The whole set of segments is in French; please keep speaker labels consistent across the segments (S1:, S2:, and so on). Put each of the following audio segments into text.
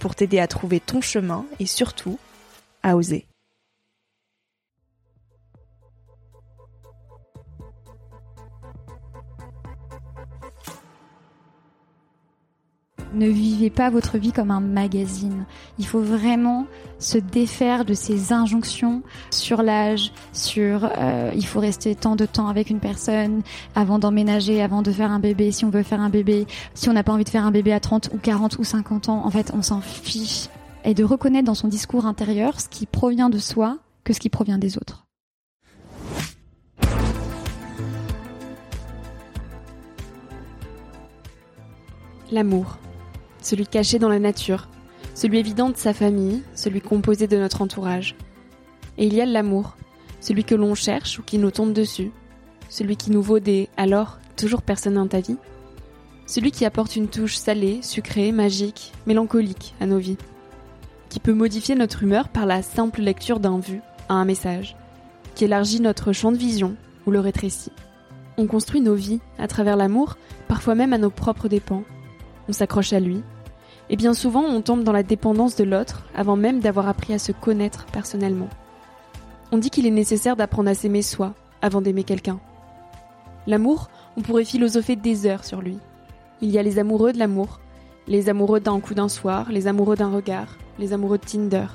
S1: pour t'aider à trouver ton chemin et surtout à oser.
S2: Ne vivez pas votre vie comme un magazine. Il faut vraiment se défaire de ces injonctions sur l'âge, sur euh, il faut rester tant de temps avec une personne avant d'emménager, avant de faire un bébé, si on veut faire un bébé, si on n'a pas envie de faire un bébé à 30 ou 40 ou 50 ans. En fait, on s'en fiche. Et de reconnaître dans son discours intérieur ce qui provient de soi que ce qui provient des autres.
S1: L'amour celui caché dans la nature, celui évident de sa famille, celui composé de notre entourage. Et il y a l'amour, celui que l'on cherche ou qui nous tombe dessus, celui qui nous vaut des alors toujours personne dans ta vie, celui qui apporte une touche salée, sucrée, magique, mélancolique à nos vies, qui peut modifier notre humeur par la simple lecture d'un vu à un message, qui élargit notre champ de vision ou le rétrécit. On construit nos vies à travers l'amour, parfois même à nos propres dépens. On s'accroche à lui, et bien souvent on tombe dans la dépendance de l'autre avant même d'avoir appris à se connaître personnellement. On dit qu'il est nécessaire d'apprendre à s'aimer soi avant d'aimer quelqu'un. L'amour, on pourrait philosopher des heures sur lui. Il y a les amoureux de l'amour, les amoureux d'un coup d'un soir, les amoureux d'un regard, les amoureux de Tinder.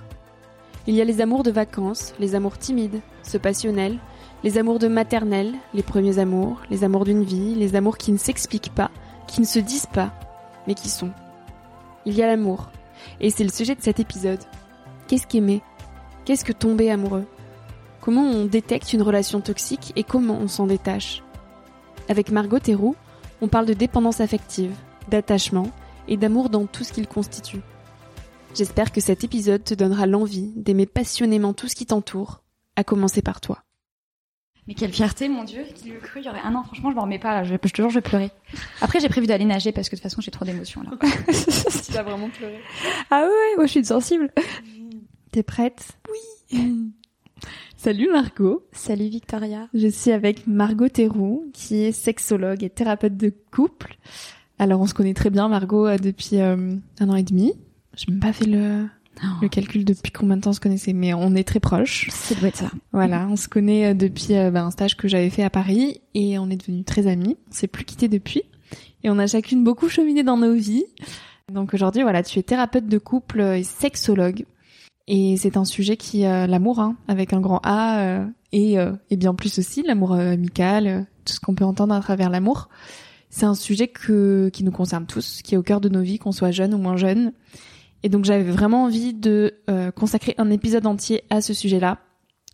S1: Il y a les amours de vacances, les amours timides, ceux passionnels, les amours de maternelle, les premiers amours, les amours d'une vie, les amours qui ne s'expliquent pas, qui ne se disent pas, mais qui sont il y a l'amour. Et c'est le sujet de cet épisode. Qu'est-ce qu'aimer? Qu'est-ce que tomber amoureux? Comment on détecte une relation toxique et comment on s'en détache? Avec Margot Théroux, on parle de dépendance affective, d'attachement et d'amour dans tout ce qu'il constitue. J'espère que cet épisode te donnera l'envie d'aimer passionnément tout ce qui t'entoure, à commencer par toi.
S2: Mais quelle fierté, mon Dieu, qui lui cru, il y aurait un an. Franchement, je m'en remets pas, là. Je, je te jure, je vais pleurer. Après, j'ai prévu d'aller nager parce que de toute façon, j'ai trop d'émotions, là.
S1: tu vas vraiment pleurer.
S2: Ah ouais, moi, je suis sensible.
S1: T'es prête?
S2: Oui.
S1: Salut Margot.
S2: Salut Victoria.
S1: Je suis avec Margot Théroux, qui est sexologue et thérapeute de couple. Alors, on se connaît très bien, Margot, euh, depuis euh, un an et demi. Je n'ai pas fait le, le calcul depuis combien de temps on se connaissait, mais on est très proches.
S2: Ça doit être ça.
S1: Voilà, on se connaît euh, depuis euh, bah, un stage que j'avais fait à Paris et on est devenus très amis. On s'est plus quittés depuis et on a chacune beaucoup cheminé dans nos vies. Donc aujourd'hui, voilà, tu es thérapeute de couple et sexologue et c'est un sujet qui euh, l'amour, hein, avec un grand A et et bien plus aussi l'amour amical, tout ce qu'on peut entendre à travers l'amour. C'est un sujet que qui nous concerne tous, qui est au cœur de nos vies, qu'on soit jeune ou moins jeune et donc j'avais vraiment envie de euh, consacrer un épisode entier à ce sujet-là.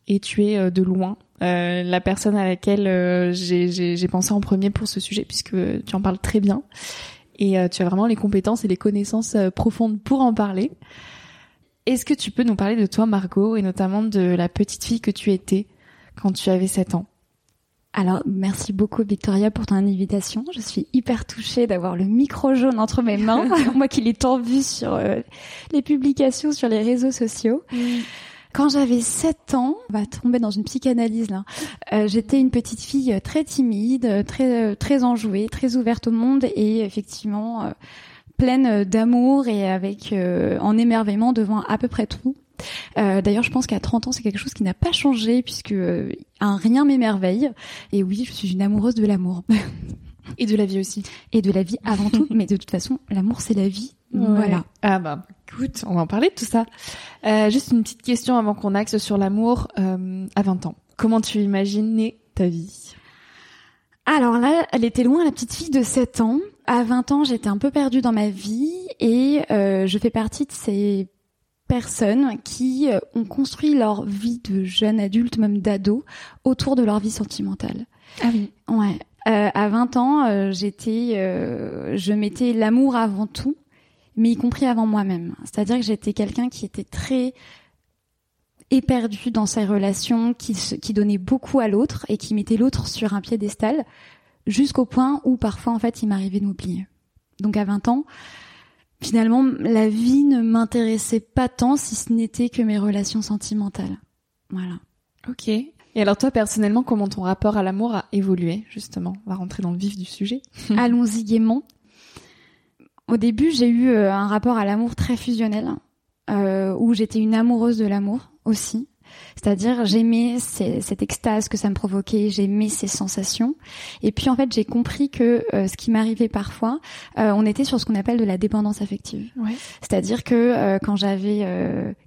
S1: Et tu es euh, de loin euh, la personne à laquelle j'ai pensé en premier pour ce sujet, puisque tu en parles très bien. Et tu as vraiment les compétences et les connaissances profondes pour en parler. Est-ce que tu peux nous parler de toi, Margot, et notamment de la petite fille que tu étais quand tu avais 7 ans?
S2: Alors, merci beaucoup Victoria pour ton invitation. Je suis hyper touchée d'avoir le micro jaune entre mes mains, moi qui l'ai tant vu sur les publications sur les réseaux sociaux. Quand j'avais 7 ans, on va tomber dans une psychanalyse là. Euh, j'étais une petite fille euh, très timide, euh, très très enjouée, très ouverte au monde et effectivement pleine d'amour et avec en émerveillement devant à peu près tout. D'ailleurs, je pense qu'à 30 ans, c'est quelque chose qui n'a pas changé puisque un rien m'émerveille. Et oui, je suis une amoureuse de l'amour.
S1: Et de la vie aussi.
S2: Et de la vie avant tout. Mais de toute façon, l'amour, c'est la vie. Voilà.
S1: Ah bah, écoute, on va en parler de tout ça. Euh, juste une petite question avant qu'on axe sur l'amour euh, à 20 ans. Comment tu imaginais ta vie?
S2: Alors là, elle était loin, la petite fille de 7 ans. À 20 ans, j'étais un peu perdue dans ma vie et euh, je fais partie de ces personnes qui euh, ont construit leur vie de jeune adulte, même d'ado, autour de leur vie sentimentale.
S1: Ah oui.
S2: Ouais. Euh, à 20 ans, euh, j'étais, euh, je mettais l'amour avant tout, mais y compris avant moi-même. C'est-à-dire que j'étais quelqu'un qui était très éperdu dans ses relations, qui, qui donnait beaucoup à l'autre et qui mettait l'autre sur un piédestal, jusqu'au point où parfois, en fait, il m'arrivait de m'oublier. Donc à 20 ans, finalement, la vie ne m'intéressait pas tant si ce n'était que mes relations sentimentales. Voilà.
S1: Ok. Et alors toi personnellement, comment ton rapport à l'amour a évolué justement? On va rentrer dans le vif du sujet.
S2: Allons-y gaiement. Au début, j'ai eu euh, un rapport à l'amour très fusionnel, euh, où j'étais une amoureuse de l'amour aussi. C'est-à-dire, j'aimais cette extase que ça me provoquait, j'aimais ces sensations. Et puis, en fait, j'ai compris que euh, ce qui m'arrivait parfois, euh, on était sur ce qu'on appelle de la dépendance affective.
S1: Ouais.
S2: C'est-à-dire que euh, quand j'avais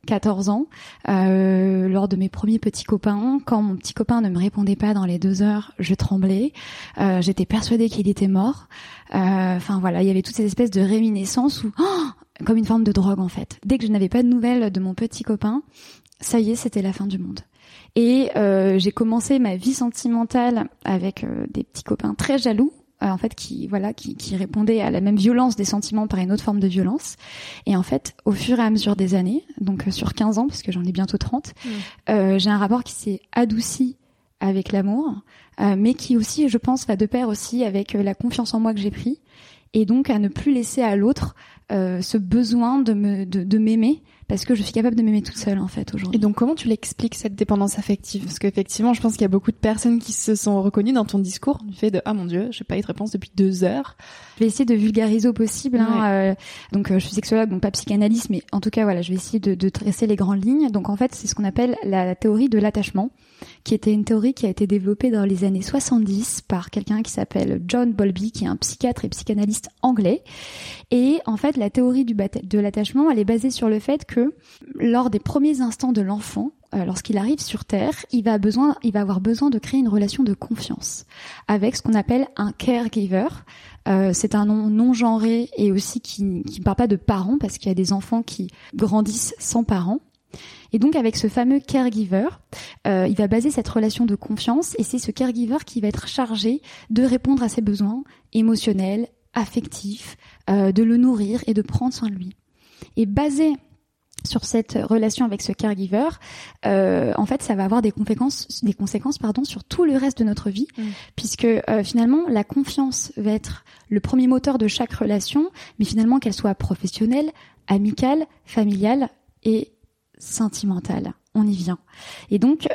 S2: 14 ans, lors de mes premiers petits copains, quand mon petit copain ne me répondait pas dans les deux heures, je tremblais. J'étais persuadée qu'il était mort. Enfin, voilà, il y avait toutes ces espèces de réminiscences où... Oh, comme une forme de drogue en fait. Dès que je n'avais pas de nouvelles de mon petit copain, ça y est, c'était la fin du monde. Et euh, j'ai commencé ma vie sentimentale avec euh, des petits copains très jaloux, euh, en fait, qui voilà, qui, qui répondaient à la même violence des sentiments par une autre forme de violence. Et en fait, au fur et à mesure des années, donc sur 15 ans, parce que j'en ai bientôt 30, mmh. j'ai un rapport qui s'est adouci avec l'amour, mais qui aussi, je pense, va de pair aussi avec la confiance en moi que j'ai pris, et donc à ne plus laisser à l'autre ce besoin de me de m'aimer parce que je suis capable de m'aimer toute seule en fait aujourd'hui.
S1: Et donc comment tu l'expliques cette dépendance affective? Parce qu'effectivement, je pense qu'il y a beaucoup de personnes qui se sont reconnues dans ton discours du fait de ah mon dieu, j'ai pas eu de réponse depuis deux heures.
S2: Je vais essayer de vulgariser au possible. Hein, euh, donc euh, je suis sexologue, donc pas psychanalyste, mais en tout cas voilà, je vais essayer de, de tracer les grandes lignes. Donc en fait, c'est ce qu'on appelle la théorie de l'attachement, qui était une théorie qui a été développée dans les années 70 par quelqu'un qui s'appelle John Bowlby, qui est un psychiatre et psychanalyste anglais. Et en fait, la théorie de l'attachement, elle est basée sur le fait que lors des premiers instants de l'enfant, euh, lorsqu'il arrive sur Terre, il va, besoin, il va avoir besoin de créer une relation de confiance avec ce qu'on appelle un caregiver. Euh, c'est un nom non genré et aussi qui ne parle pas de parents parce qu'il y a des enfants qui grandissent sans parents. Et donc avec ce fameux caregiver, euh, il va baser cette relation de confiance et c'est ce caregiver qui va être chargé de répondre à ses besoins émotionnels, affectifs, de le nourrir et de prendre soin de lui. Et basé sur cette relation avec ce caregiver, euh, en fait, ça va avoir des conséquences, des conséquences, pardon, sur tout le reste de notre vie, mm. puisque euh, finalement, la confiance va être le premier moteur de chaque relation, mais finalement qu'elle soit professionnelle, amicale, familiale et sentimentale. On y vient. Et donc,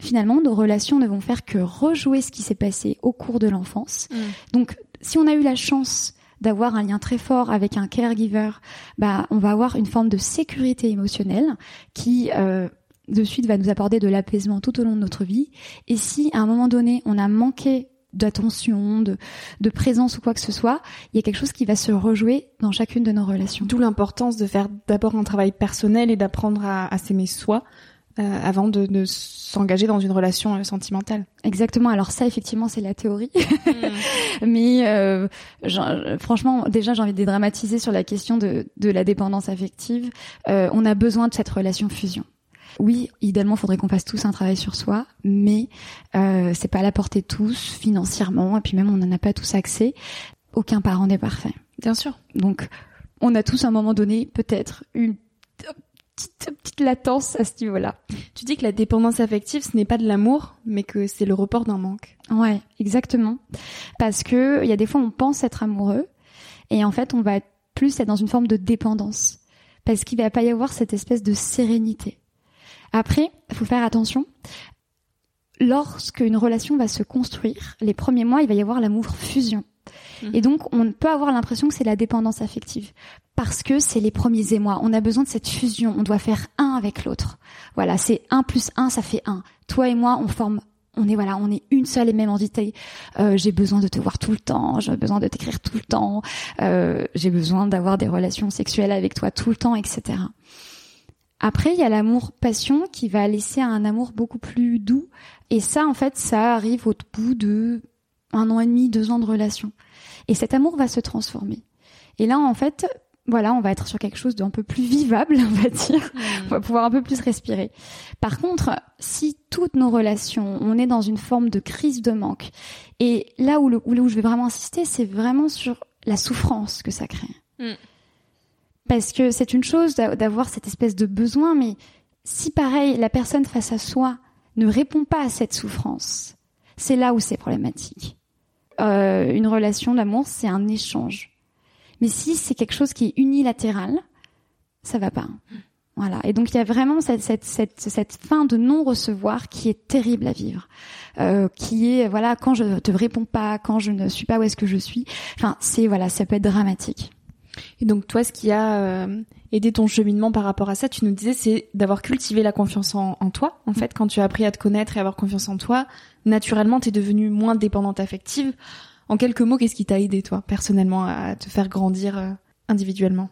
S2: finalement, nos relations ne vont faire que rejouer ce qui s'est passé au cours de l'enfance. Mm. Donc, si on a eu la chance d'avoir un lien très fort avec un caregiver, bah, on va avoir une forme de sécurité émotionnelle qui euh, de suite va nous apporter de l'apaisement tout au long de notre vie. Et si à un moment donné on a manqué d'attention, de, de présence ou quoi que ce soit, il y a quelque chose qui va se rejouer dans chacune de nos relations.
S1: D'où l'importance de faire d'abord un travail personnel et d'apprendre à, à s'aimer soi euh, avant de, de s'engager dans une relation euh, sentimentale.
S2: Exactement. Alors ça, effectivement, c'est la théorie. Mm. Mais euh, franchement, déjà, j'ai envie de dédramatiser sur la question de, de la dépendance affective. on a besoin de cette relation fusion. Oui, idéalement, il faudrait qu'on fasse tous un travail sur soi, mais euh, c'est pas à la portée de tous financièrement, et puis même on n'en a pas tous accès. Aucun parent n'est parfait.
S1: Bien sûr.
S2: Donc, on a tous à un moment donné peut-être une petite, petite latence à ce niveau-là.
S1: Tu dis que la dépendance affective, ce n'est pas de l'amour, mais que c'est le report d'un manque.
S2: Ouais, exactement. Parce que il y a des fois on pense être amoureux et en fait on va plus être dans une forme de dépendance parce qu'il va pas y avoir cette espèce de sérénité. Après, il faut faire attention. Lorsque une relation va se construire, les premiers mois, il va y avoir l'amour fusion.
S1: Mhm.
S2: Et donc, on peut avoir l'impression que c'est la dépendance affective. Parce que c'est les premiers émois. On a besoin de cette fusion. On doit faire un avec l'autre. Voilà, c'est un plus un, ça fait un. Toi et moi, on forme on est voilà, on est une seule et même entité. Euh, j'ai besoin de te voir tout le temps, j'ai besoin de t'écrire tout le temps, euh, j'ai besoin d'avoir des relations sexuelles avec toi tout le temps, etc. Après, il y a l'amour passion qui va laisser un amour beaucoup plus doux. Et ça, en fait, ça arrive au bout de un an et demi, deux ans de relation. Et cet amour va se transformer. Et là, en fait, voilà, on va être sur quelque chose d'un peu plus vivable, on va dire. On va pouvoir un peu plus respirer. Par contre, si toutes nos relations, on est dans une forme de crise de manque, et là où, je vais vraiment insister, c'est vraiment sur la souffrance que ça crée.
S1: Mm.
S2: Parce que c'est une chose d'a- d'avoir cette espèce de besoin, mais si pareil, la personne face à soi ne répond pas à cette souffrance, c'est là où c'est problématique. Euh, une relation d'amour, c'est un échange. Mais si c'est quelque chose qui est unilatéral, ça va pas. Voilà. Et donc il y a vraiment cette, cette, cette, cette fin de non-recevoir qui est terrible à vivre, euh, qui est voilà quand je te réponds pas, quand je ne suis pas où est-ce que je suis. Enfin c'est voilà, ça peut être dramatique.
S1: Et donc toi, ce qui a euh, aidé ton cheminement par rapport à ça, tu nous disais, c'est d'avoir cultivé la confiance en, toi. En fait, quand tu as appris à te connaître et avoir confiance en toi, naturellement, t'es devenue moins dépendante affective. En quelques mots, qu'est-ce qui t'a aidé, toi, personnellement, à te faire grandir euh, individuellement?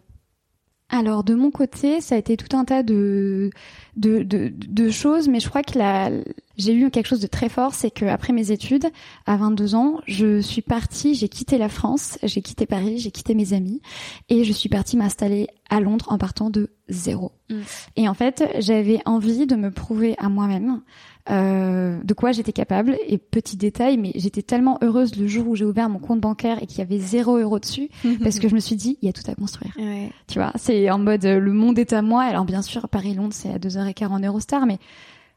S2: Alors de mon côté, ça a été tout un tas de de, de, de choses, mais je crois que la, j'ai eu quelque chose de très fort, c'est que après mes études, à 22 ans, je suis partie, j'ai quitté la France, j'ai quitté Paris, j'ai quitté mes amis, et je suis partie m'installer à Londres en partant de zéro.
S1: Mm.
S2: Et en fait, j'avais envie de me prouver à moi-même euh, de quoi j'étais capable. Et petit détail, mais j'étais tellement heureuse le jour où j'ai ouvert mon compte bancaire et qu'il y avait zéro euro dessus, parce que je me suis dit, il y a tout à construire.
S1: Ouais.
S2: Tu vois, c'est en mode euh, le monde est à moi. Alors bien sûr, Paris-Londres, c'est à 2h15 en Eurostar, mais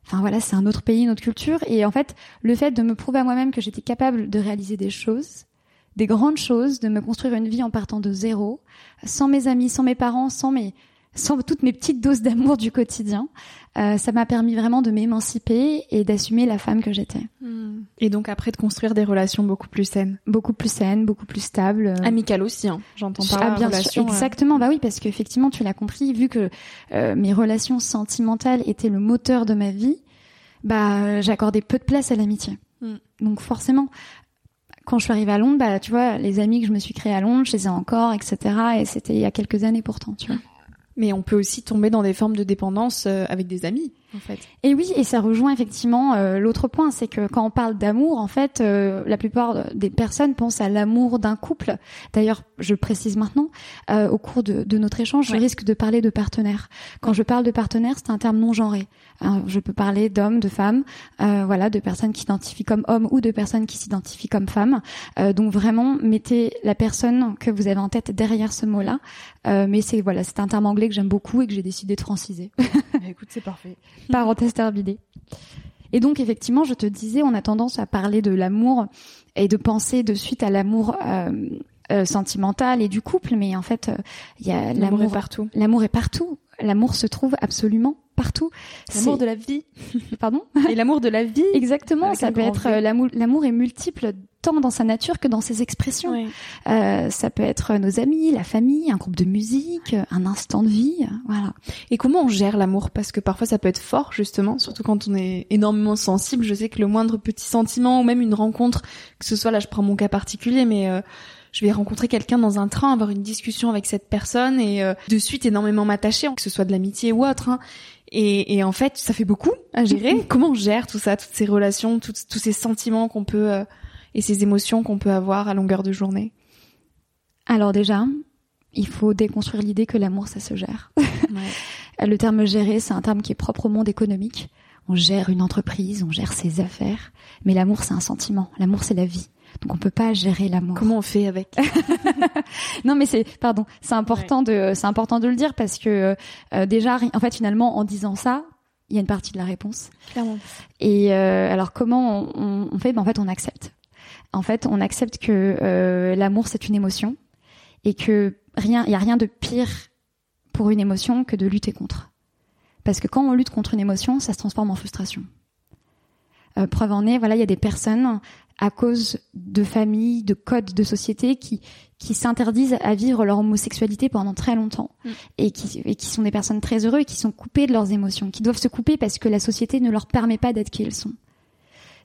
S2: enfin voilà, c'est un autre pays, une autre culture. Et en fait, le fait de me prouver à moi-même que j'étais capable de réaliser des choses, des grandes choses, de me construire une vie en partant de zéro, sans mes amis, sans mes parents, sans mes sans toutes mes petites doses d'amour du quotidien, euh, ça m'a permis vraiment de m'émanciper et d'assumer la femme que j'étais.
S1: Mm. Et donc après de construire des relations beaucoup plus saines,
S2: Beaucoup plus saine, beaucoup plus stable. euh,
S1: amicales aussi. Hein. J'entends par
S2: Ah,
S1: là,
S2: bien sûr,
S1: euh,
S2: exactement. Bah oui, parce qu'effectivement, tu l'as compris, vu que euh, mes relations sentimentales étaient le moteur de ma vie, bah j'accordais peu de place à l'amitié.
S1: Mm.
S2: Donc forcément, quand je suis arrivée à Londres, bah tu vois, les amis que je me suis créés à Londres, je les ai encore, etc. Et c'était il y a quelques années pourtant, tu vois.
S1: Mais on peut aussi tomber dans des formes de dépendance euh, avec des amis, en fait.
S2: Et oui, et ça rejoint effectivement euh, l'autre point, c'est que quand on parle d'amour, en fait, euh, la plupart des personnes pensent à l'amour d'un couple. D'ailleurs, je précise maintenant, euh, au cours de, de notre échange,
S1: Ouais.
S2: je risque de parler de partenaire. Quand je parle de partenaire, c'est un terme non genré. Hein, je peux parler d'hommes, de femmes, euh, voilà, de personnes qui s'identifient comme hommes ou de personnes qui s'identifient comme femmes. Euh, donc vraiment, mettez la personne que vous avez en tête derrière ce mot-là. Euh, mais c'est voilà, c'est un terme anglais que j'aime beaucoup et que j'ai décidé de franciser.
S1: écoute, c'est parfait.
S2: parenthèse terminée. Et donc effectivement, je te disais, on a tendance à parler de l'amour et de penser de suite à l'amour euh, euh, sentimental et du couple, mais en fait, euh, il y a
S1: L'amour est partout.
S2: L'amour est partout. L'amour se trouve absolument partout.
S1: L'amour de la vie.
S2: Pardon.
S1: Et l'amour de la vie.
S2: Exactement.
S1: Avec
S2: Ça peut être. L'amour est multiple tant dans sa nature que dans ses expressions. Euh, ça peut être nos amis, la famille, un groupe de musique, un instant de vie. Voilà.
S1: Et comment on gère l'amour? Parce que parfois ça peut être fort, justement, surtout quand on est énormément sensible. Je sais que le moindre petit sentiment ou même une rencontre, que ce soit là, je prends mon cas particulier, mais euh, je vais rencontrer quelqu'un dans un train, avoir une discussion avec cette personne et euh, de suite énormément m'attacher, que ce soit de l'amitié ou autre. hein. Et, et en fait, ça fait beaucoup à gérer. comment on gère tout ça, toutes ces relations, toutes- tous ces sentiments qu'on peut euh, et ces émotions qu'on peut avoir à longueur de journée
S2: Alors déjà, il faut déconstruire l'idée que l'amour ça se gère. Le terme gérer, c'est un terme qui est propre au monde économique. On gère une entreprise, on gère ses affaires, mais l'amour, c'est un sentiment. L'amour, c'est la vie. Donc on peut pas gérer l'amour.
S1: Comment on fait avec?
S2: Non mais c'est pardon, c'est important de c'est important de le dire parce que euh, déjà en fait finalement en disant ça, il y a une partie de la réponse.
S1: Clairement.
S2: Et euh, alors comment on, on fait? Ben, En fait, on accepte. En fait, on accepte que euh, l'amour c'est une émotion et que rien, il y a rien de pire pour une émotion que de lutter contre. Parce que quand on lutte contre une émotion, ça se transforme en frustration. Euh, preuve en est, voilà, il y a des personnes à cause de familles, de codes de société qui qui s'interdisent à vivre leur homosexualité pendant très longtemps mm. et qui et qui sont des personnes très heureuses et qui sont coupées de leurs émotions, qui doivent se couper parce que la société ne leur permet pas d'être qui elles sont.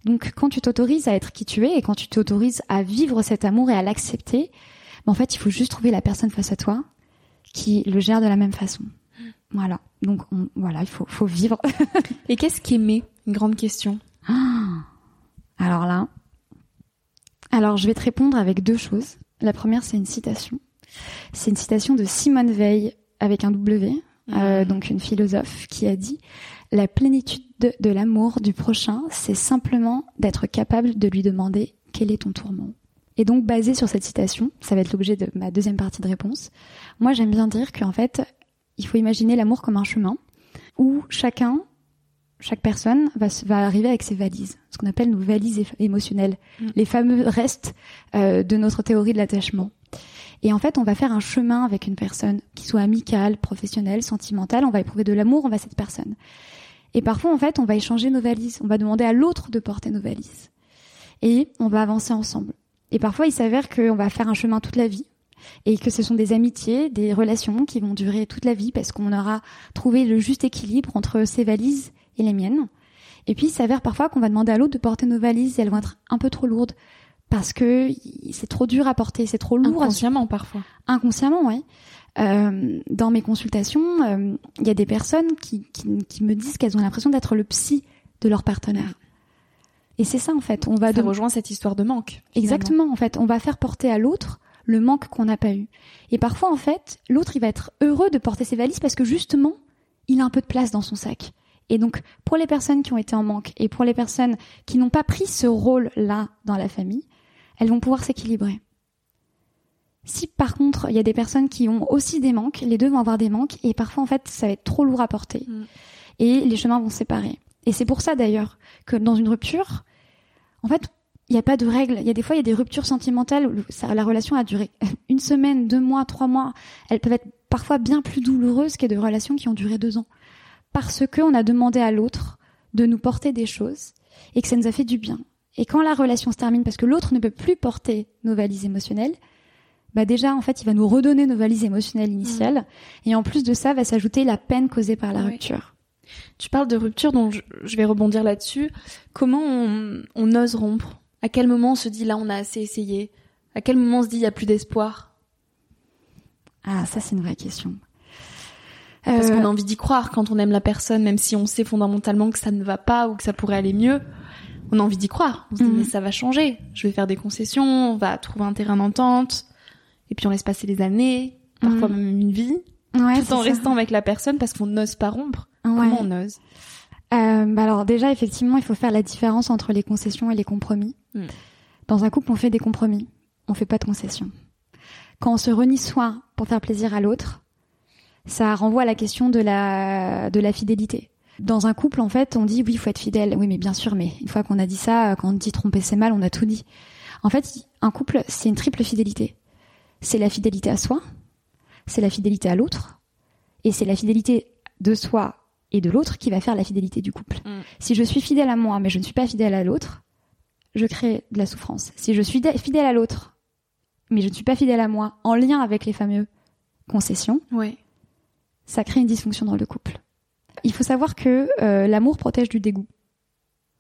S2: Donc quand tu t'autorises à être qui tu es et quand tu t'autorises à vivre cet amour et à l'accepter, ben, en fait, il faut juste trouver la personne face à toi qui le gère de la même façon. Mm. Voilà. Donc voilà, il faut faut vivre.
S1: et qu'est-ce qu'aimer Une grande question.
S2: Ah. Alors là, alors, je vais te répondre avec deux choses. La première, c'est une citation. C'est une citation de Simone Veil avec un W, euh, mmh. donc une philosophe qui a dit La plénitude de, l'amour du prochain, c'est simplement d'être capable de lui demander quel est ton tourment. Et donc, basé sur cette citation, ça va être l'objet de ma deuxième partie de réponse. Moi, j'aime bien dire qu'en fait, il faut imaginer l'amour comme un chemin où chacun chaque personne va, va arriver avec ses valises, ce qu'on appelle nos valises émotionnelles, mm. les fameux restes euh, de notre théorie de l'attachement. Et en fait, on va faire un chemin avec une personne, qui soit amicale, professionnelle, sentimentale, on va éprouver de l'amour envers cette personne. Et parfois, en fait, on va échanger nos valises, on va demander à l'autre de porter nos valises. Et on va avancer ensemble. Et parfois, il s'avère qu'on va faire un chemin toute la vie, et que ce sont des amitiés, des relations qui vont durer toute la vie parce qu'on aura trouvé le juste équilibre entre ces valises et les miennes. Et puis, il s'avère parfois qu'on va demander à l'autre de porter nos valises et elles vont être un peu trop lourdes parce que c'est trop dur à porter, c'est trop lourd.
S1: Inconsciemment parfois.
S2: Inconsciemment, oui. Euh, dans mes consultations, euh, il y a des personnes qui, qui, me disent qu'elles ont l'impression d'être le psy de leur partenaire. Et c'est ça en fait. On va
S1: ça rejoint cette histoire de manque.
S2: Exactement. En fait, on va faire porter à l'autre le manque qu'on n'a pas eu. Et parfois, en fait, l'autre il va être heureux de porter ses valises parce que justement, il a un peu de place dans son sac. Et donc, pour les personnes qui ont été en manque et pour les personnes qui n'ont pas pris ce rôle-là dans la famille, elles vont pouvoir s'équilibrer. Si par contre, il y a des personnes qui ont aussi des manques, les deux vont avoir des manques et parfois en fait, ça va être trop lourd à porter. Mm. Et les chemins vont se séparer. Et c'est pour ça d'ailleurs que dans une rupture, en fait, il n'y a pas de règle. Il y a des fois, il y a des ruptures sentimentales où la relation a duré une semaine, deux mois, trois mois. Elles peuvent être parfois bien plus douloureuses que des relations qui ont duré deux ans parce qu'on a demandé à l'autre de nous porter des choses et que ça nous a fait du bien. Et quand la relation se termine parce que l'autre ne peut plus porter nos valises émotionnelles, bah déjà en fait il va nous redonner nos valises émotionnelles initiales mmh. et en plus de ça va s'ajouter la peine causée par la rupture.
S1: Tu parles de rupture donc je vais rebondir là-dessus. Comment on, on ose rompre? À quel moment on se dit là on a assez essayé? À quel moment on se dit il y a plus d'espoir?
S2: Ah ça c'est une vraie question.
S1: Parce qu'on a euh, envie d'y croire quand on aime la personne, même si on sait fondamentalement que ça ne va pas ou que ça pourrait aller mieux. On a envie d'y croire. On se dit, mhm. mais ça va changer. Je vais faire des concessions, on va trouver un terrain d'entente. Et puis on laisse passer les années, parfois mhm. même une vie, ouais, tout en restant avec la personne parce qu'on n'ose pas rompre. Comment on ose?
S2: Euh, bah alors déjà, effectivement, il faut faire la différence entre les concessions et les compromis. Hmm. Dans un couple, on fait des compromis. On fait pas de concessions. Quand on se renie soi pour faire plaisir à l'autre, ça renvoie à la question de la, de la fidélité. Dans un couple, en fait, on dit oui, il faut être fidèle. Oui, mais bien sûr, mais une fois qu'on a dit ça, quand on dit tromper c'est mal, on a tout dit. En fait, un couple, c'est une triple fidélité. C'est la fidélité à soi, c'est la fidélité à l'autre, et c'est la fidélité de soi et de l'autre qui va faire la fidélité du couple. Mm. Si je suis fidèle à moi, mais je ne suis pas fidèle à l'autre, je crée de la souffrance. Si je suis fidèle à l'autre, mais je ne suis pas fidèle à moi, en lien avec les fameux concessions, ça crée une dysfonction dans le couple. Il faut savoir que euh, l'amour protège du dégoût.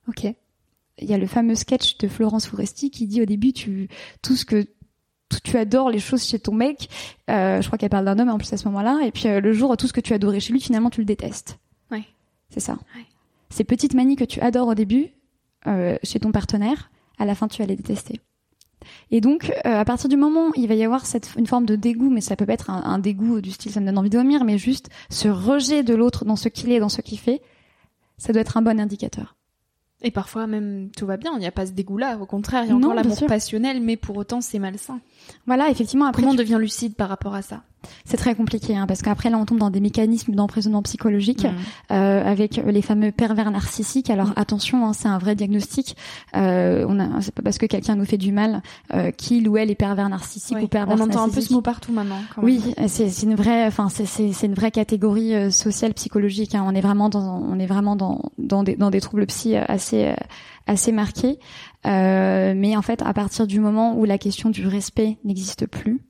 S2: Ok. Il y a le fameux sketch de Florence Foresti qui dit au début tu tout ce que tu adores les choses chez ton mec. Euh, je crois qu'elle parle d'un homme en plus à ce moment-là. Et puis euh, le jour tout ce que tu adorais chez lui finalement tu le détestes.
S1: Oui.
S2: C'est ça. Ces petites manies que tu adores au début chez ton partenaire, à la fin tu vas les détester. Et donc, euh, à partir du moment où il va y avoir cette, une forme de dégoût, mais ça peut pas être un, un dégoût du style ça me donne envie de vomir, mais juste ce rejet de l'autre dans ce qu'il est, dans ce qu'il fait, ça doit être un bon indicateur.
S1: Et parfois même tout va bien, il n'y a pas ce dégoût-là, au contraire, il y a encore l'amour passionnel, mais pour autant c'est malsain.
S2: Voilà, effectivement, après,
S1: Comment on
S2: tu-
S1: devient lucide par rapport à ça?
S2: C'est très compliqué, hein, parce qu'après là, on tombe dans des mécanismes d'emprisonnement psychologique.
S1: Mm.
S2: euh, avec les fameux pervers narcissiques. Alors
S1: Mm.
S2: attention, hein, c'est un vrai diagnostic. Euh, on a, c'est pas parce que quelqu'un nous fait du mal euh, qu'il ou elle est pervers narcissique ou pervers
S1: On entend un peu ce mot partout maintenant. quand
S2: Oui,
S1: même.
S2: c'est c'est une vraie, enfin c'est c'est c'est une vraie catégorie euh, sociale psychologique. hein. On est vraiment dans on est vraiment dans dans des dans des troubles psy euh, assez euh, assez marqués. Euh, mais en fait, à partir du moment où la question du respect n'existe plus,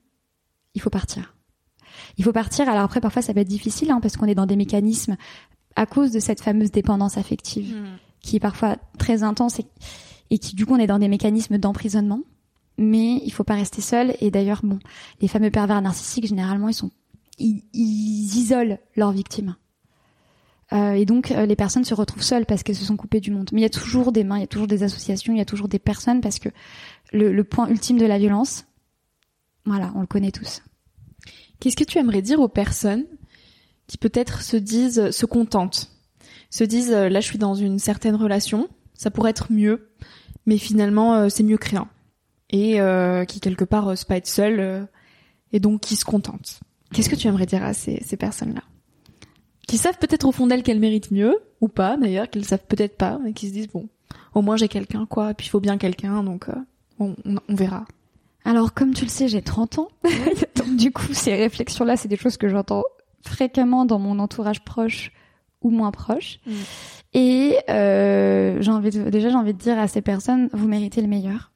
S2: il faut partir. Il faut partir. Alors après, parfois, ça va être difficile hein, parce qu'on est dans des mécanismes à cause de cette fameuse dépendance affective
S1: Mm.
S2: qui est parfois très intense et, et qui du coup on est dans des mécanismes d'emprisonnement. Mais il faut pas rester seul. Et d'ailleurs, bon, les fameux pervers narcissiques généralement ils sont ils, ils isolent leurs victimes. Euh, et donc euh, les personnes se retrouvent seules parce qu'elles se sont coupées du monde. Mais il y a toujours des mains, il y a toujours des associations, il y a toujours des personnes parce que le, le point ultime de la violence, voilà, on le connaît tous.
S1: Qu'est-ce que tu aimerais dire aux personnes qui peut-être se disent, se contentent, se disent euh, là je suis dans une certaine relation, ça pourrait être mieux, mais finalement euh, c'est mieux que rien, et euh, qui quelque part osent pas être seules euh, et donc qui se contentent. Qu'est-ce que tu aimerais dire à ces, ces personnes-là? Qui savent peut-être au fond d'elles qu'elles méritent mieux ou pas d'ailleurs, qu'elles savent peut-être pas, mais qui se disent bon, au moins j'ai quelqu'un quoi, et puis il faut bien quelqu'un donc euh, on, on, on verra.
S2: Alors, comme tu le sais, j'ai 30 ans. Du coup, ces réflexions-là, c'est des choses que j'entends fréquemment dans mon entourage proche ou moins proche.
S1: Mm.
S2: Et euh, j'ai envie de, déjà, j'ai envie de dire à ces personnes, vous méritez le meilleur.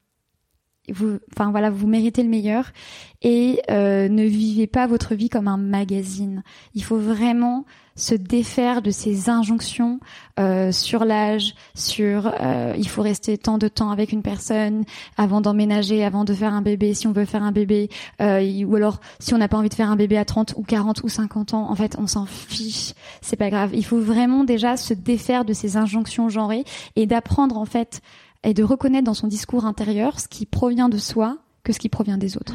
S2: Vous, enfin voilà, vous méritez le meilleur et euh, ne vivez pas votre vie comme un magazine. Il faut vraiment se défaire de ces injonctions euh, sur l'âge, sur euh, il faut rester tant de temps avec une personne, avant d'emménager, avant de faire un bébé, si on veut faire un bébé, euh, ou alors si on n'a pas envie de faire un bébé à 30 ou 40 ou 50 ans, en fait, on s'en fiche, c'est pas grave. Il faut vraiment déjà se défaire de ces injonctions genrées et d'apprendre en fait et de reconnaître dans son discours intérieur ce qui provient de soi que ce qui provient des autres.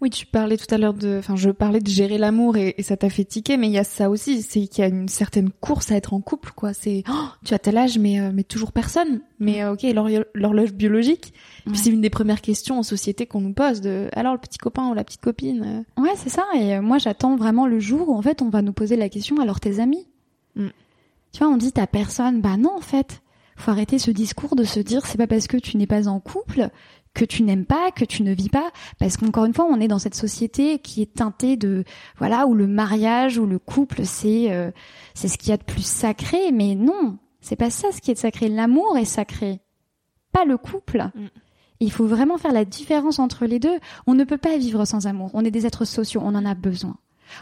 S1: Oui, tu parlais tout à l'heure de, enfin, je parlais de gérer l'amour et, et ça t'a fait tiquer, mais il y a ça aussi, c'est qu'il y a une certaine course à être en couple, quoi. C'est, oh, tu as tel âge, mais euh, mais toujours personne. Mais euh, ok, l'horlo- l'horloge biologique.
S2: Ouais.
S1: Puis c'est une des premières questions en société qu'on nous pose de, alors le petit copain ou la petite copine. euh,
S2: Ouais, c'est ça. Et moi, j'attends vraiment le jour où, en fait, on va nous poser la question, alors tes amis?
S1: Mm.
S2: Tu vois, on dit t'as personne. Bah non, en fait. Faut arrêter ce discours de se dire c'est pas parce que tu n'es pas en couple que tu n'aimes pas, que tu ne vis pas. Parce qu'encore une fois, on est dans cette société qui est teintée de, voilà, où le mariage, ou le couple, c'est, euh, c'est ce qu'il y a de plus sacré. Mais non, c'est pas ça ce qui est sacré. L'amour est sacré. Pas le couple.
S1: Mm.
S2: Il faut vraiment faire la différence entre les deux. On ne peut pas vivre sans amour. On est des êtres sociaux, on en a besoin.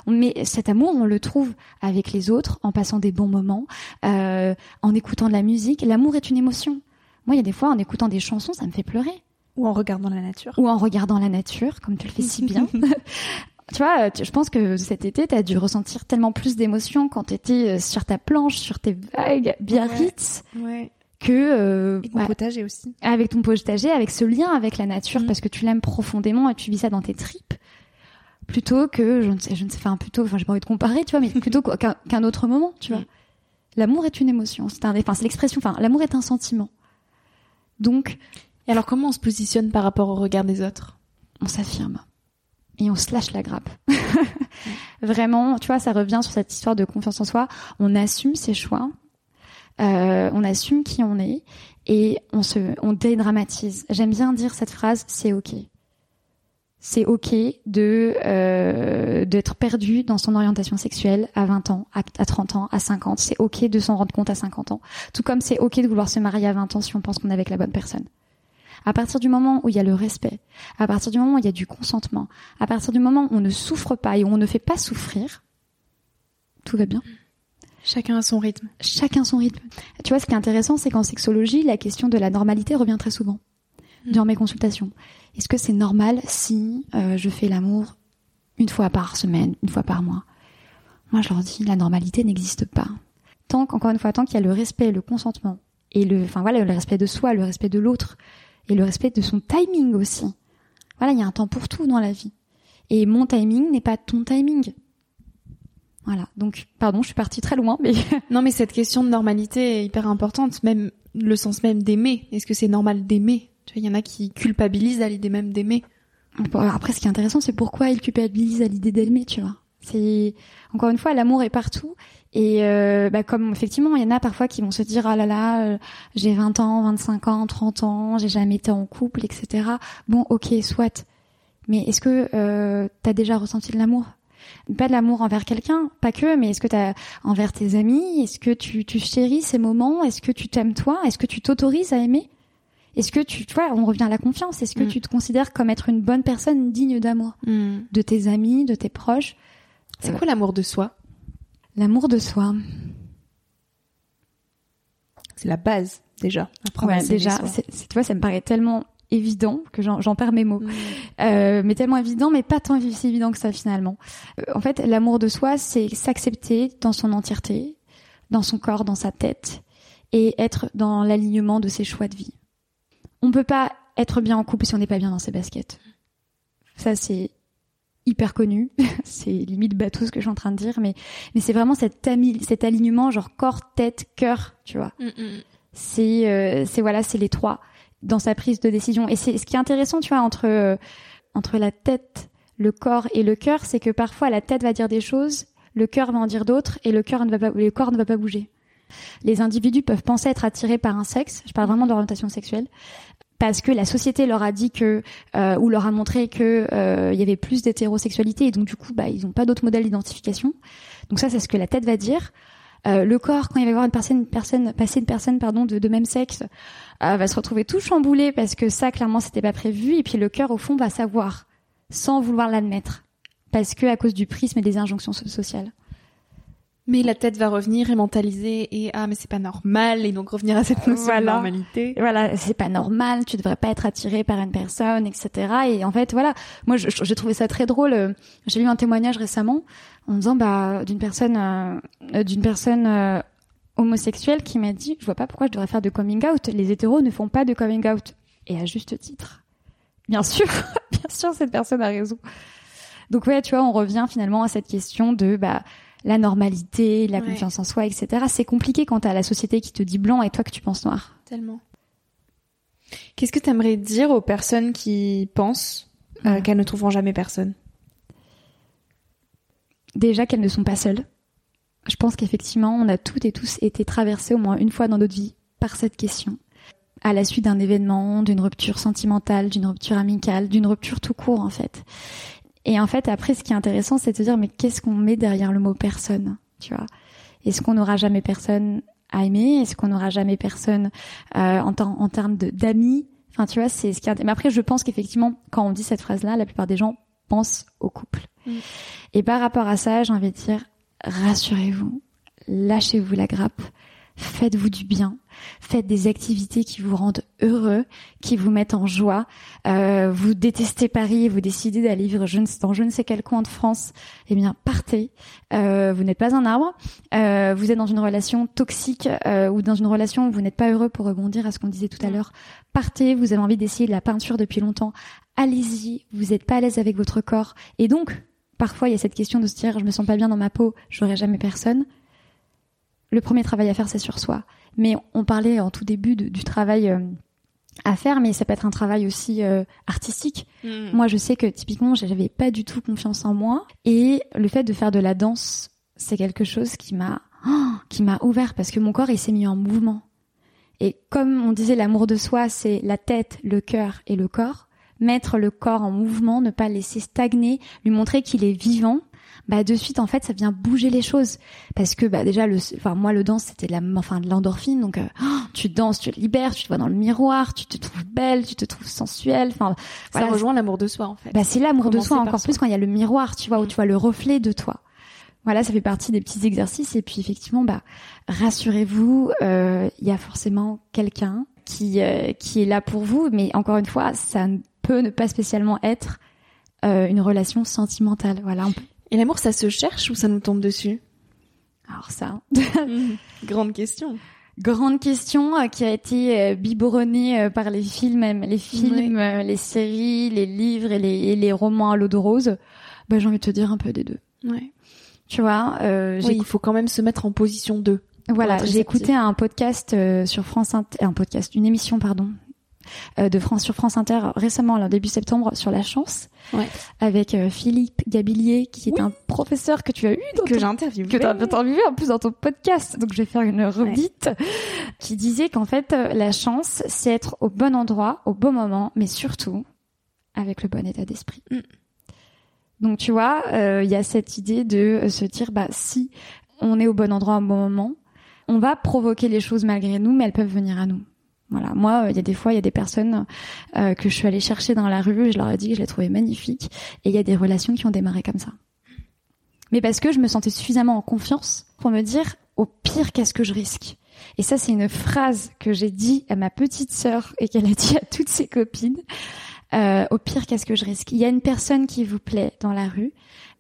S2: Mais cet amour, on le trouve avec les autres, en passant des bons moments, euh, en écoutant de la musique. L'amour est une émotion. Moi, il y a des fois, en écoutant des chansons, ça me fait pleurer.
S1: Ou en regardant la nature.
S2: Ou en regardant la nature, comme tu le fais si bien. tu vois, je pense que cet été, tu as dû ressentir tellement plus d'émotions quand tu étais sur ta planche, sur tes vagues Biarritz,
S1: Ouais.
S2: que euh,
S1: Et mon
S2: bah,
S1: potager aussi.
S2: avec ton potager, avec ce lien avec la nature,
S1: Mm.
S2: parce que tu l'aimes profondément et tu vis ça dans tes tripes, plutôt que je ne sais, je ne sais, enfin plutôt, enfin j'ai pas envie de comparer, tu vois, mais plutôt qu'un qu'un autre moment, tu vois.
S1: Mm.
S2: L'amour est une émotion, c'est un, enfin c'est l'expression, enfin l'amour est un sentiment. Donc
S1: Et alors comment on se positionne par rapport au regard des autres?
S2: On s'affirme et on se lâche la grappe. Vraiment, tu vois, ça revient sur cette histoire de confiance en soi. On assume ses choix, euh, on assume qui on est et on se, on dédramatise. J'aime bien dire cette phrase, c'est ok. C'est ok de euh, d'être perdu dans son orientation sexuelle à 20 ans, à, à 30 ans, à 50. C'est ok de s'en rendre compte à 50 ans. Tout comme c'est ok de vouloir se marier à 20 ans si on pense qu'on est avec la bonne personne. À partir du moment où il y a le respect, à partir du moment où il y a du consentement, à partir du moment où on ne souffre pas et où on ne fait pas souffrir, tout va bien.
S1: Chacun à son rythme.
S2: Chacun son rythme. Tu vois, ce qui est intéressant, c'est qu'en sexologie, la question de la normalité revient très souvent
S1: Mm.
S2: durant mes consultations. Est-ce que c'est normal si euh, je fais l'amour une fois par semaine, une fois par mois? Moi, je leur dis, la normalité n'existe pas. Tant qu'encore une fois, tant qu'il y a le respect, le consentement et le, enfin voilà, le respect de soi, le respect de l'autre et le respect de son timing aussi. Voilà, il y a un temps pour tout dans la vie. Et mon timing n'est pas ton timing. Voilà. Donc, pardon, je suis partie très loin, mais
S1: non, mais cette question de normalité est hyper importante, même le sens même d'aimer. Est-ce que c'est normal d'aimer? Tu vois, il y en a qui culpabilisent à l'idée même d'aimer.
S2: Après, ce qui est intéressant, c'est pourquoi ils culpabilisent à l'idée d'aimer, tu vois. C'est encore une fois, l'amour est partout. Et euh, bah, comme effectivement, il y en a parfois qui vont se dire ah là là, euh, j'ai 20 ans, 25 ans, 30 ans, j'ai jamais été en couple, etc. Bon, ok, soit. Mais est-ce que euh, t'as déjà ressenti de l'amour? Pas de l'amour envers quelqu'un, pas que, mais est-ce que t'as envers tes amis? Est-ce que tu, tu chéris ces moments? Est-ce que tu t'aimes toi? Est-ce que tu t'autorises à aimer? Est-ce que tu, tu vois, on revient à la confiance. Est-ce que
S1: Mm.
S2: tu te considères comme être une bonne personne digne d'amour? De tes amis, de tes proches?
S1: C'est
S2: Euh,
S1: quoi l'amour de soi?
S2: L'amour de soi.
S1: C'est la base déjà.
S2: Ouais, déjà, tu vois, ça me paraît tellement évident que j'en, perds mes mots. Euh, mais tellement évident, mais pas tant si évident que ça finalement. Euh, en fait, l'amour de soi, c'est s'accepter dans son entièreté, dans son corps, dans sa tête, et être dans l'alignement de ses choix de vie. On peut pas être bien en couple si on n'est pas bien dans ses baskets. Ça, c'est hyper connu. c'est limite bateau ce que je suis en train de dire, mais, mais c'est vraiment cet, ami- cet alignement genre corps, tête, cœur, tu vois.
S1: Mm, mm.
S2: c'est euh, c'est voilà c'est les trois dans sa prise de décision. Et c'est ce qui est intéressant tu vois entre euh, entre la tête le corps et le cœur c'est que parfois la tête va dire des choses le cœur va en dire d'autres et le cœur ne va pas le corps ne va pas bouger. Les individus peuvent penser être attirés par un sexe. Je parle vraiment d'orientation sexuelle parce que la société leur a dit que euh, ou leur a montré que euh, il y avait plus d'hétérosexualité et donc du coup bah ils n'ont pas d'autres modèles d'identification donc ça c'est ce que la tête va dire euh, le corps, quand il va y une personne, une personne, passer une personne, pardon, de, de même sexe, euh, va se retrouver tout chamboulé parce que ça, clairement, c'était pas prévu. Et puis le cœur, au fond, va savoir, sans vouloir l'admettre, parce que à cause du prisme et des injonctions so- sociales.
S1: Mais la tête va revenir et mentaliser et ah mais c'est pas normal et donc revenir à cette notion
S2: Voilà.
S1: de normalité.
S2: Voilà, c'est pas normal, tu devrais pas être attiré par une personne, etc. Et en fait, voilà, moi, j'ai trouvé ça très drôle. Euh, J'ai lu un témoignage récemment en me disant, bah, d'une personne, euh, d'une personne euh, homosexuelle qui m'a dit, je vois pas pourquoi je devrais faire de coming out. Les hétéros ne font pas de coming out. Et à juste titre. Bien sûr, bien sûr, cette personne a raison. Donc ouais, tu vois, on revient finalement à cette question de, bah, la normalité, la
S1: Ouais.
S2: confiance en soi, etc. C'est compliqué quand t'as la société qui te dit blanc et toi que tu penses noir.
S1: Tellement. Qu'est-ce que tu aimerais dire aux personnes qui pensent euh,
S2: Ouais.
S1: qu'elles ne trouveront jamais personne?
S2: Déjà qu'elles ne sont pas seules. Je pense qu'effectivement, on a toutes et tous été traversés au moins une fois dans notre vie par cette question. À la suite d'un événement, d'une rupture sentimentale, d'une rupture amicale, d'une rupture tout court en fait. Et en fait, après, ce qui est intéressant, c'est de se dire, mais qu'est-ce qu'on met derrière le mot personne Tu vois? Est-ce qu'on n'aura jamais personne à aimer? Est-ce qu'on n'aura jamais personne euh, en, ter- en termes d'amis? Enfin, tu vois, c'est ce qui. est- Mais après, je pense qu'effectivement, quand on dit cette phrase-là, la plupart des gens pensent au couple.
S1: Mm.
S2: Et par rapport à ça, j'ai envie de dire, rassurez-vous, lâchez-vous la grappe, faites-vous du bien, faites des activités qui vous rendent heureux, qui vous mettent en joie. Euh, vous détestez Paris et vous décidez d'aller vivre je ne, dans je ne sais quel coin de France, eh bien partez. Euh, vous n'êtes pas un arbre. Euh, vous êtes dans une relation toxique euh, ou dans une relation où vous n'êtes pas heureux pour rebondir à ce qu'on disait tout à l'heure. Partez. Vous avez envie d'essayer de la peinture depuis longtemps. Allez-y. Vous n'êtes pas à l'aise avec votre corps et donc parfois il y a cette question de se dire je me sens pas bien dans ma peau, j'aurai jamais personne. Le premier travail à faire c'est sur soi. Mais on parlait en tout début de- du travail euh, à faire, mais ça peut être un travail aussi euh, artistique. Moi, je sais que typiquement, j'avais pas du tout confiance en moi, et le fait de faire de la danse, c'est quelque chose qui m'a oh, qui m'a ouvert parce que mon corps il s'est mis en mouvement. Et comme on disait, l'amour de soi, c'est la tête, le cœur et le corps. Mettre le corps en mouvement, ne pas laisser stagner, lui montrer qu'il est vivant. Bah de suite en fait ça vient bouger les choses parce que bah déjà le enfin moi le danse c'était de la enfin de l'endorphine donc euh, oh, tu danses tu te libères tu te vois dans le miroir tu te trouves belle tu te trouves sensuelle enfin
S1: Ça
S2: voilà,
S1: rejoint l'amour de soi en fait.
S2: bah, c'est l'amour de soi encore
S1: soi.
S2: plus quand il y a le miroir, tu vois, où
S1: Mm.
S2: tu vois le reflet de toi. Voilà, ça fait partie des petits exercices. Et puis effectivement, bah, rassurez-vous, euh, il y a forcément quelqu'un qui euh, qui est là pour vous. Mais encore une fois, ça ne peut ne pas spécialement être euh, une relation sentimentale. Voilà. on peut-
S1: Et l'amour, ça se cherche ou ça nous tombe dessus?
S2: Alors ça,
S1: Grande question.
S2: grande question euh, qui a été euh, biberonnée euh, par les films, les films, les séries, les livres et les, les romans à l'eau de rose. Bah, j'ai envie de te dire un peu des deux.
S1: Ouais.
S2: Tu vois,
S1: euh, oui, il faut quand même se mettre en position 2.
S2: Voilà, j'ai écouté un podcast sur France Inter, un podcast, une émission pardon, euh, de France sur France Inter récemment, là, début septembre, sur la chance,
S1: ouais.
S2: avec euh, Philippe Gabillier, qui est un professeur que tu as eu,
S1: que j'ai interviewé,
S2: que tu as interviewé en plus dans ton podcast. Donc je vais faire une redite qui disait qu'en fait la chance, c'est être au bon endroit, au bon moment, mais surtout avec le bon état d'esprit. Mm. Donc tu vois, euh, il y a cette idée de se dire bah si on est au bon endroit au bon moment, on va provoquer les choses malgré nous, mais elles peuvent venir à nous. Voilà, moi, il y a des fois, il y a des personnes euh, que je suis allée chercher dans la rue, je leur ai dit que je les trouvais magnifiques, et il y a des relations qui ont démarré comme ça. Mais parce que je me sentais suffisamment en confiance pour me dire, au pire, qu'est-ce que je risque? Et ça, c'est une phrase que j'ai dit à ma petite sœur et qu'elle a dit à toutes ses copines. Euh, au pire, qu'est-ce que je risque? Il y a une personne qui vous plaît dans la rue,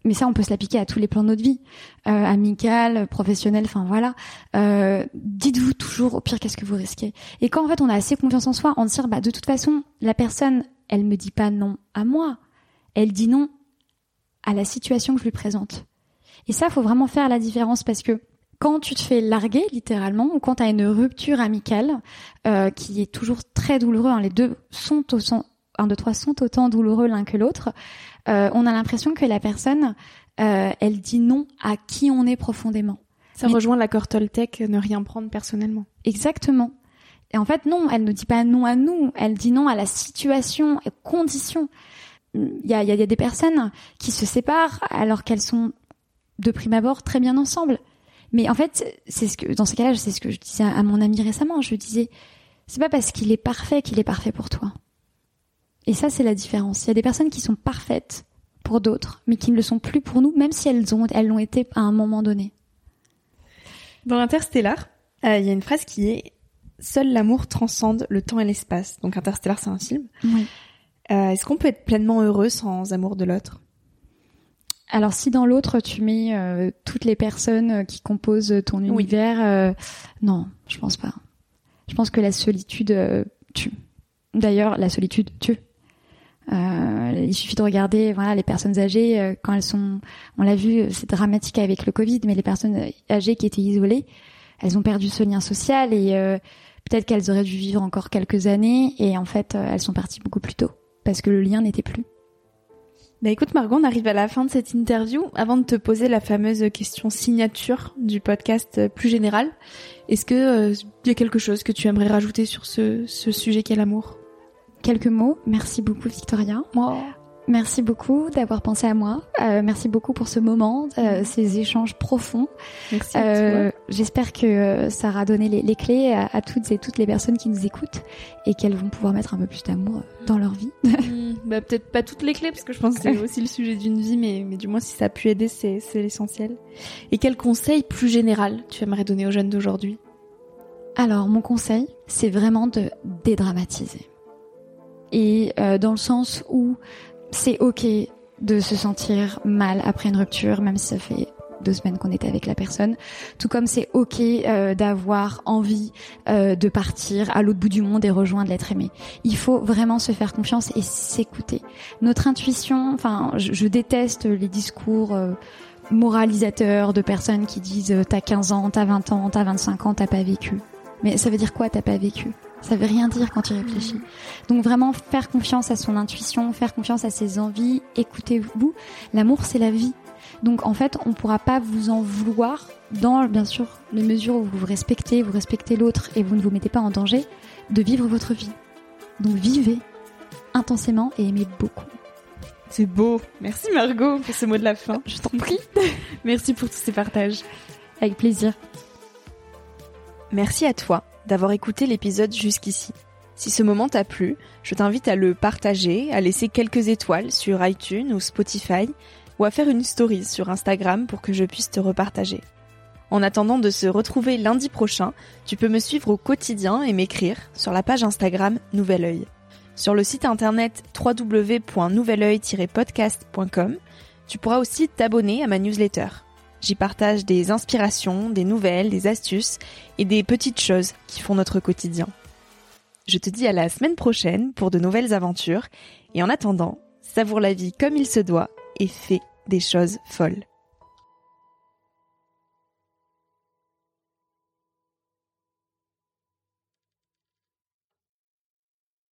S2: mais ça, on peut se l'appliquer à tous les plans de notre vie, euh, amical, professionnel, enfin voilà. Euh, dites-vous toujours, au pire, qu'est-ce que vous risquez Et quand en fait on a assez confiance en soi, se dit, bah de toute façon, la personne, elle me dit pas non à moi, elle dit non à la situation que je lui présente. Et ça, faut vraiment faire la différence parce que quand tu te fais larguer littéralement ou quand tu as une rupture amicale euh, qui est toujours très douloureux, hein, les deux sont, sont un de trois sont autant douloureux l'un que l'autre, euh, on a l'impression que la personne, euh, elle dit non à qui on est profondément.
S1: Ça rejoint l'accord Toltec, ne rien prendre personnellement.
S2: Exactement. Et en fait, non, elle ne dit pas non à nous, elle dit non à la situation et conditions. Il y a, y a des personnes qui se séparent alors qu'elles sont de prime abord très bien ensemble. Mais en fait, c'est ce que dans ces cas-là, c'est ce que je disais à mon ami récemment. Je disais, c'est pas parce qu'il est parfait qu'il est parfait pour toi. Et ça, c'est la différence. Il y a des personnes qui sont parfaites pour d'autres, mais qui ne le sont plus pour nous, même si elles ont, elles l'ont été à un moment donné.
S1: Dans Interstellar, euh, il y a une phrase qui est Seul l'amour transcende le temps et l'espace. Donc Interstellar, c'est un film.
S2: Oui.
S1: Euh, Est-ce qu'on peut être pleinement heureux sans amour de l'autre?
S2: Alors si dans l'autre tu mets euh, toutes les personnes qui composent ton univers, non, je pense pas. Je pense que la solitude tue. D'ailleurs, la solitude tue. Euh, il suffit de regarder voilà les personnes âgées euh, quand elles sont on l'a vu c'est dramatique avec le Covid mais les personnes âgées qui étaient isolées elles ont perdu ce lien social et euh, peut-être qu'elles auraient dû vivre encore quelques années et en fait elles sont parties beaucoup plus tôt parce que le lien n'était plus.
S1: Bah écoute Margot, on arrive à la fin de cette interview. Avant de te poser la fameuse question signature du podcast plus général, est-ce que il y a quelque chose que tu aimerais rajouter sur ce, ce sujet qu'est l'amour?
S2: Quelques mots. Merci beaucoup Victoria. Merci beaucoup d'avoir pensé à moi. Euh, merci beaucoup pour ce moment, euh, ces échanges profonds.
S1: Merci. Euh,
S2: J'espère que ça aura donné les, les clés à, à, toutes et toutes les personnes qui nous écoutent et qu'elles vont pouvoir mettre un peu plus d'amour dans leur vie.
S1: Mmh, bah, Peut-être pas toutes les clés parce que je pense que c'est aussi le sujet d'une vie, mais, mais du moins si ça a pu aider, c'est l'essentiel. Et quel conseil plus général tu aimerais donner aux jeunes d'aujourd'hui?
S2: Alors mon conseil, c'est vraiment de dédramatiser et euh, dans le sens où c'est ok de se sentir mal après une rupture, même si ça fait deux semaines qu'on était avec la personne. Tout comme c'est ok euh, d'avoir envie euh, de partir à l'autre bout du monde et rejoindre l'être aimé. Il faut vraiment se faire confiance et s'écouter. Notre intuition, enfin, je, déteste les discours moralisateurs de personnes qui disent t'as 15 ans, t'as 20 ans, t'as 25 ans, t'as pas vécu. Mais ça veut dire quoi t'as pas vécu? Ça veut rien dire quand tu réfléchis. Donc vraiment faire confiance à son intuition, faire confiance à ses envies, écoutez-vous. L'amour, c'est la vie. Donc en fait, on ne pourra pas vous en vouloir dans, bien sûr, les mesures où vous vous respectez, vous respectez l'autre et vous ne vous mettez pas en danger, de vivre votre vie. Donc vivez intensément et aimez beaucoup.
S1: C'est beau. Merci Margot pour ce mot de la fin.
S2: Je t'en prie.
S1: Merci pour tous ces partages.
S2: Avec plaisir.
S1: Merci à toi d'avoir écouté l'épisode jusqu'ici. Si ce moment t'a plu, je t'invite à le partager, à laisser quelques étoiles sur iTunes ou Spotify, ou à faire une story sur Instagram pour que je puisse te repartager. En attendant de se retrouver lundi prochain, tu peux me suivre au quotidien et m'écrire sur la page Instagram Nouvel Oeil. Sur le site internet www.nouveloeil-podcast.com, tu pourras aussi t'abonner à ma newsletter. J'y partage des inspirations, des nouvelles, des astuces et des petites choses qui font notre quotidien. Je te dis à la semaine prochaine pour de nouvelles aventures et en attendant, savoure la vie comme il se doit et fais des choses folles.